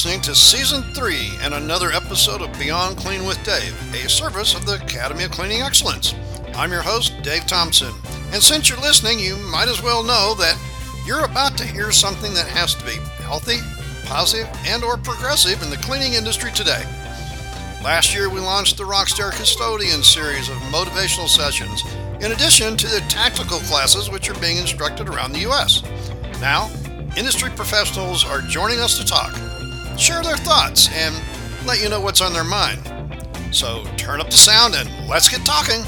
listening to Season 3 and another episode of Beyond Clean with Dave, a service of the Academy of Cleaning Excellence. I'm your host, Dave Thompson, and since you're listening, you might as well know that you're about to hear something that has to be healthy, positive, and or progressive in the cleaning industry today. Last year, we launched the Rockstar Custodian series of motivational sessions, in addition to the tactical classes which are being instructed around the U.S. Now, industry professionals are joining us to talk, share their thoughts, and let you know what's on their mind. So turn up the sound and let's get talking.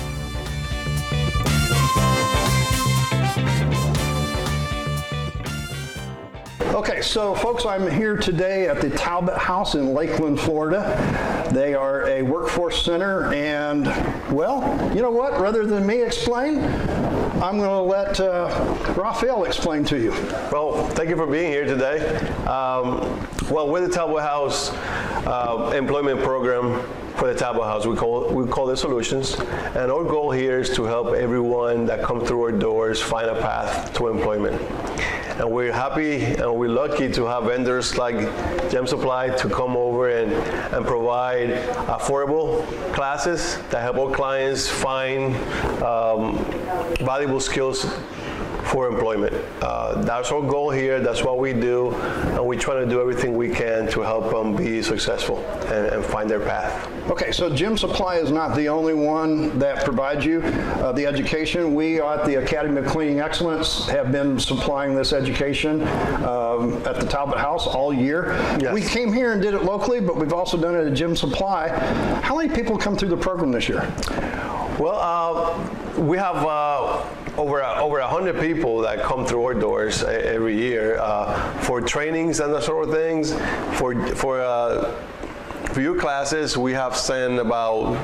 Okay, so folks, I'm here today at the Talbot House in Lakeland, Florida. They are a workforce center, and well, you know what? Rather than me explain, I'm going to let uh, Raphael explain to you. Well, thank you for being here today. Um, well, with the Talbot House uh, employment program for the Talbot House, we call we call it Solutions, and our goal here is to help everyone that comes through our doors find a path to employment. And we're happy and we're lucky to have vendors like Gem Supply to come over and, and provide affordable classes that help our clients find um, valuable skills for employment. Uh, that's our goal here. That's what we do, and we try to do everything we can to help them be successful and, and find their path. Okay, so Gem Supply is not the only one that provides you uh, the education. We at the Academy of Cleaning Excellence have been supplying this education um, at the Talbot House all year. Yes. We came here and did it locally, but we've also done it at Gem Supply. How many people come through the program this year? Well, uh, we have uh, over over a hundred people that come through our doors every year uh, for trainings and that sort of things. For for uh, your classes, we have sent about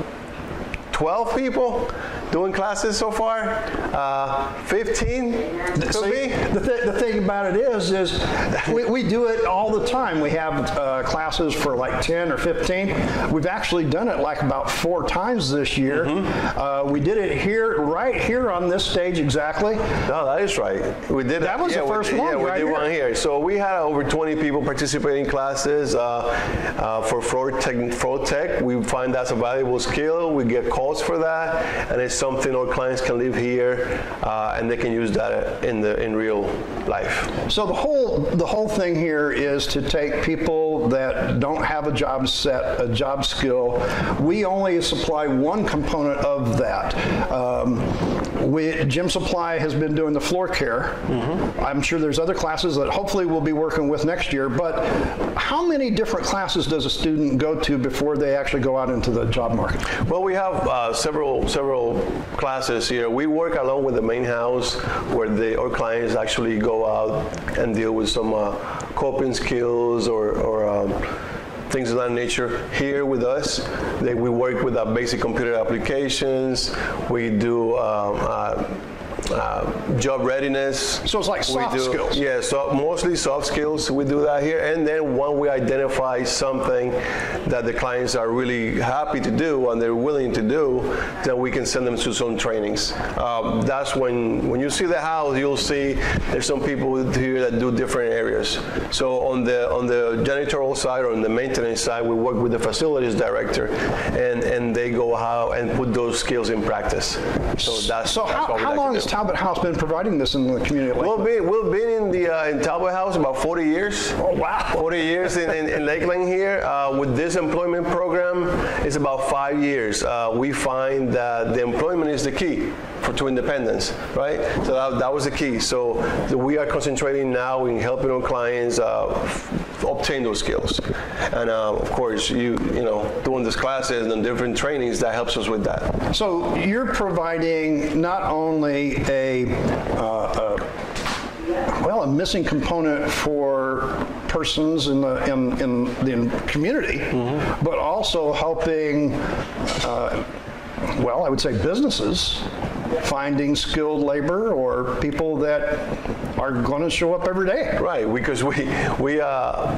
12 people doing classes so far. Uh, 15 could See, be. The, th- the thing about it is, is we, we do it all the time. We have uh, classes for like 10 or 15. We've actually done it like about four times this year. Mm-hmm. Uh, we did it here, right here on this stage exactly. No, that is right. We did that. That was yeah, the first we, one. Yeah, we right did here. one here. So we had over 20 people participating in classes uh, uh, for floor tech, floor tech. We find that's a valuable skill. We get calls for that, and it's something our clients can live here uh, and they can use that in the in real life. So the whole the whole thing here is to take people that don't have a job set, a job skill. We only supply one component of that. Um, we, Gem Supply has been doing the floor care. Mm-hmm. I'm sure there's other classes that hopefully we'll be working with next year. But how many different classes does a student go to before they actually go out into the job market? Well, we have uh, several several classes here. We work along with the main house where the, our clients actually go out and deal with some uh, coping skills or, or um, things of that nature here with us. They, we work with uh, basic computer applications. We do um, uh, uh, job readiness. So it's like soft do, skills. Yeah, so mostly soft skills. We do that here, and then when we identify something that the clients are really happy to do and they're willing to do, then we can send them to some trainings. Um, that's when when you see the house, you'll see there's some people here that do different areas. So on the on the janitorial side or on the maintenance side, we work with the facilities director, and and they go out and put those skills in practice. So that's so. That's how, how long has Talbot House been providing this in the community? We've been, we've been in the uh, in Talbot House about 40 years. Oh wow! 40 years in, in, in Lakeland here. Uh, with this employment program, it's about five years. Uh, we find that the employment is the key for to independence, right? So that, that was the key. So the, we are concentrating now in helping our clients uh, obtain those skills, and uh, of course, you you know doing these classes and different trainings that helps us with that. So you're providing not only a, uh, a well, a missing component for persons in the in, in the community, mm-hmm. but also helping, uh, well, I would say businesses finding skilled labor or people that are going to show up every day. Right, because we we uh,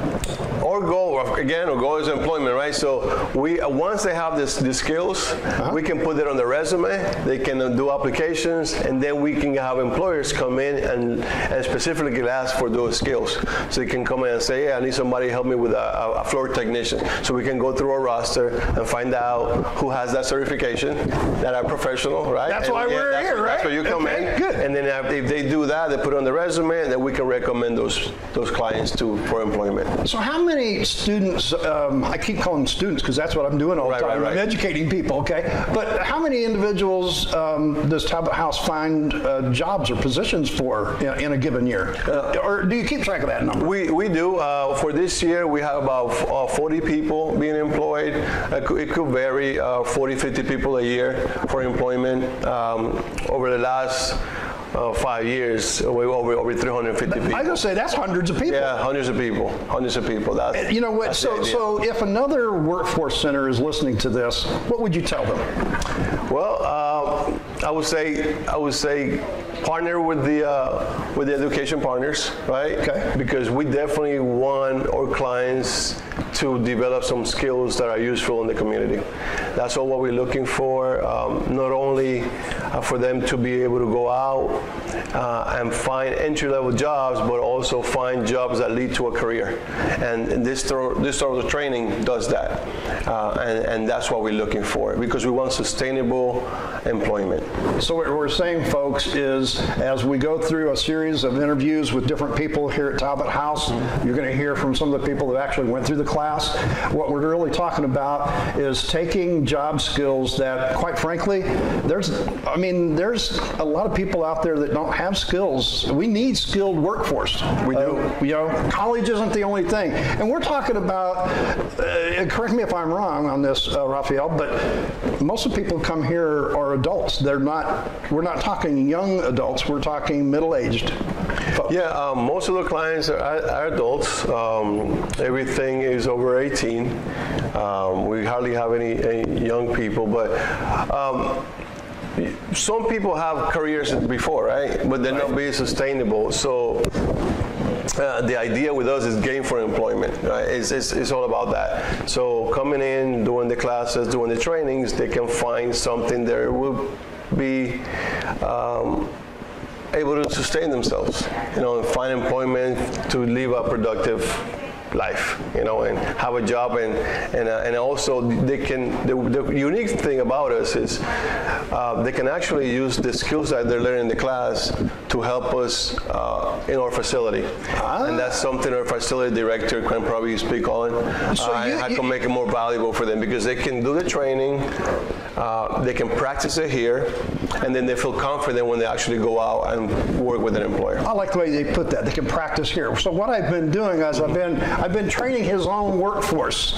our goal again, our goal is employment, right? So we uh, once they have this these skills, we can put it on the resume. They can do applications, and then we can have employers come in and, and specifically ask for those skills. So they can come in and say, "Yeah, I need somebody to help me with a, a floor technician." So we can go through our roster and find out who has that certification, that are professional, right? That's And, why we're that's, here, right? where you come Okay, in, good. and then if they do that, they put it on the resume, and then we can recommend those those clients to for employment. So how many students, um, I keep calling them students because that's what I'm doing all the time. right, right. I'm educating people, okay? But how many individuals um, does Talbot House find uh, jobs or positions for in, in a given year? or do you keep track of that number? We, we do. Uh, for this year, we have about uh, 40 people being employed. It could, it could vary, uh, 40, 50 people a year for employment. Um, over the last uh, five years, we over, over 350 people. I to say, that's hundreds of people. yeah, hundreds of people. Hundreds of people. That's, You know what? So, so if another workforce center is listening to this, what would you tell them? Well, uh, I would say I would say partner with the uh, with the education partners, right? Okay. Because we definitely want our clients to develop some skills that are useful in the community. That's all what we're looking for. Um, not only uh, for them to be able to go out uh, and find entry-level jobs, but also find jobs that lead to a career. And this sort this sort of training does that, uh, and, and that's what we're looking for because we want sustainable employment. So what we're saying, folks, is as we go through a series of interviews with different people here at Talbot House, you're going to hear from some of the people that actually went through the class. What we're really talking about is taking job skills that, quite frankly, there's, I mean, there's a lot of people out there that don't have skills. We need skilled workforce. We do. Uh, you know, college isn't the only thing. And we're talking about, uh, correct me if I'm wrong on this, uh, Raphael, but most of the people who come here are adults. They're not, we're not talking young adults, we're talking middle-aged. Yeah, um, most of the clients are, are adults. Um, everything is over 18. Um, we hardly have any, any young people, but um, some people have careers before, right? But they're not being sustainable. So uh, the idea with us is gain for employment. Right? It's, it's, it's all about that. So coming in, doing the classes, doing the trainings, they can find something that will be um, able to sustain themselves, you know, and find employment to live a productive life, you know, and have a job, and and, uh, and also they can. The, the unique thing about us is uh, they can actually use the skills that they're learning in the class to help us uh, in our facility, and that's something our facility director can probably speak on. So uh, you- and how you- can make it more valuable for them because they can do the training, uh, they can practice it here, and then they feel confident when they actually go out and work with an employer. I like the way they put that. They can practice here. So what I've been doing is I've been I've been training his own workforce.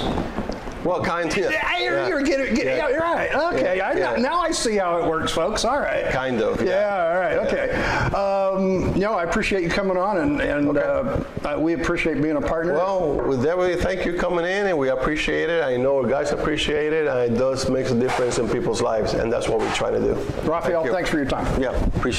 Well, kind of. Yeah, you're, you're getting, get, yeah. Yeah. you're right. Okay, Yeah, I, yeah. now I see how it works, folks. All right. Kind of. Yeah, all right, okay. Um, you know, I appreciate you coming on, and, and uh, uh, we appreciate being a partner. Well, with that, we thank you coming in, and we appreciate it. I know our guys appreciate it, and it does make a difference in people's lives, and that's what we're trying to do. Raphael, Thank thanks for your time. Yeah, appreciate.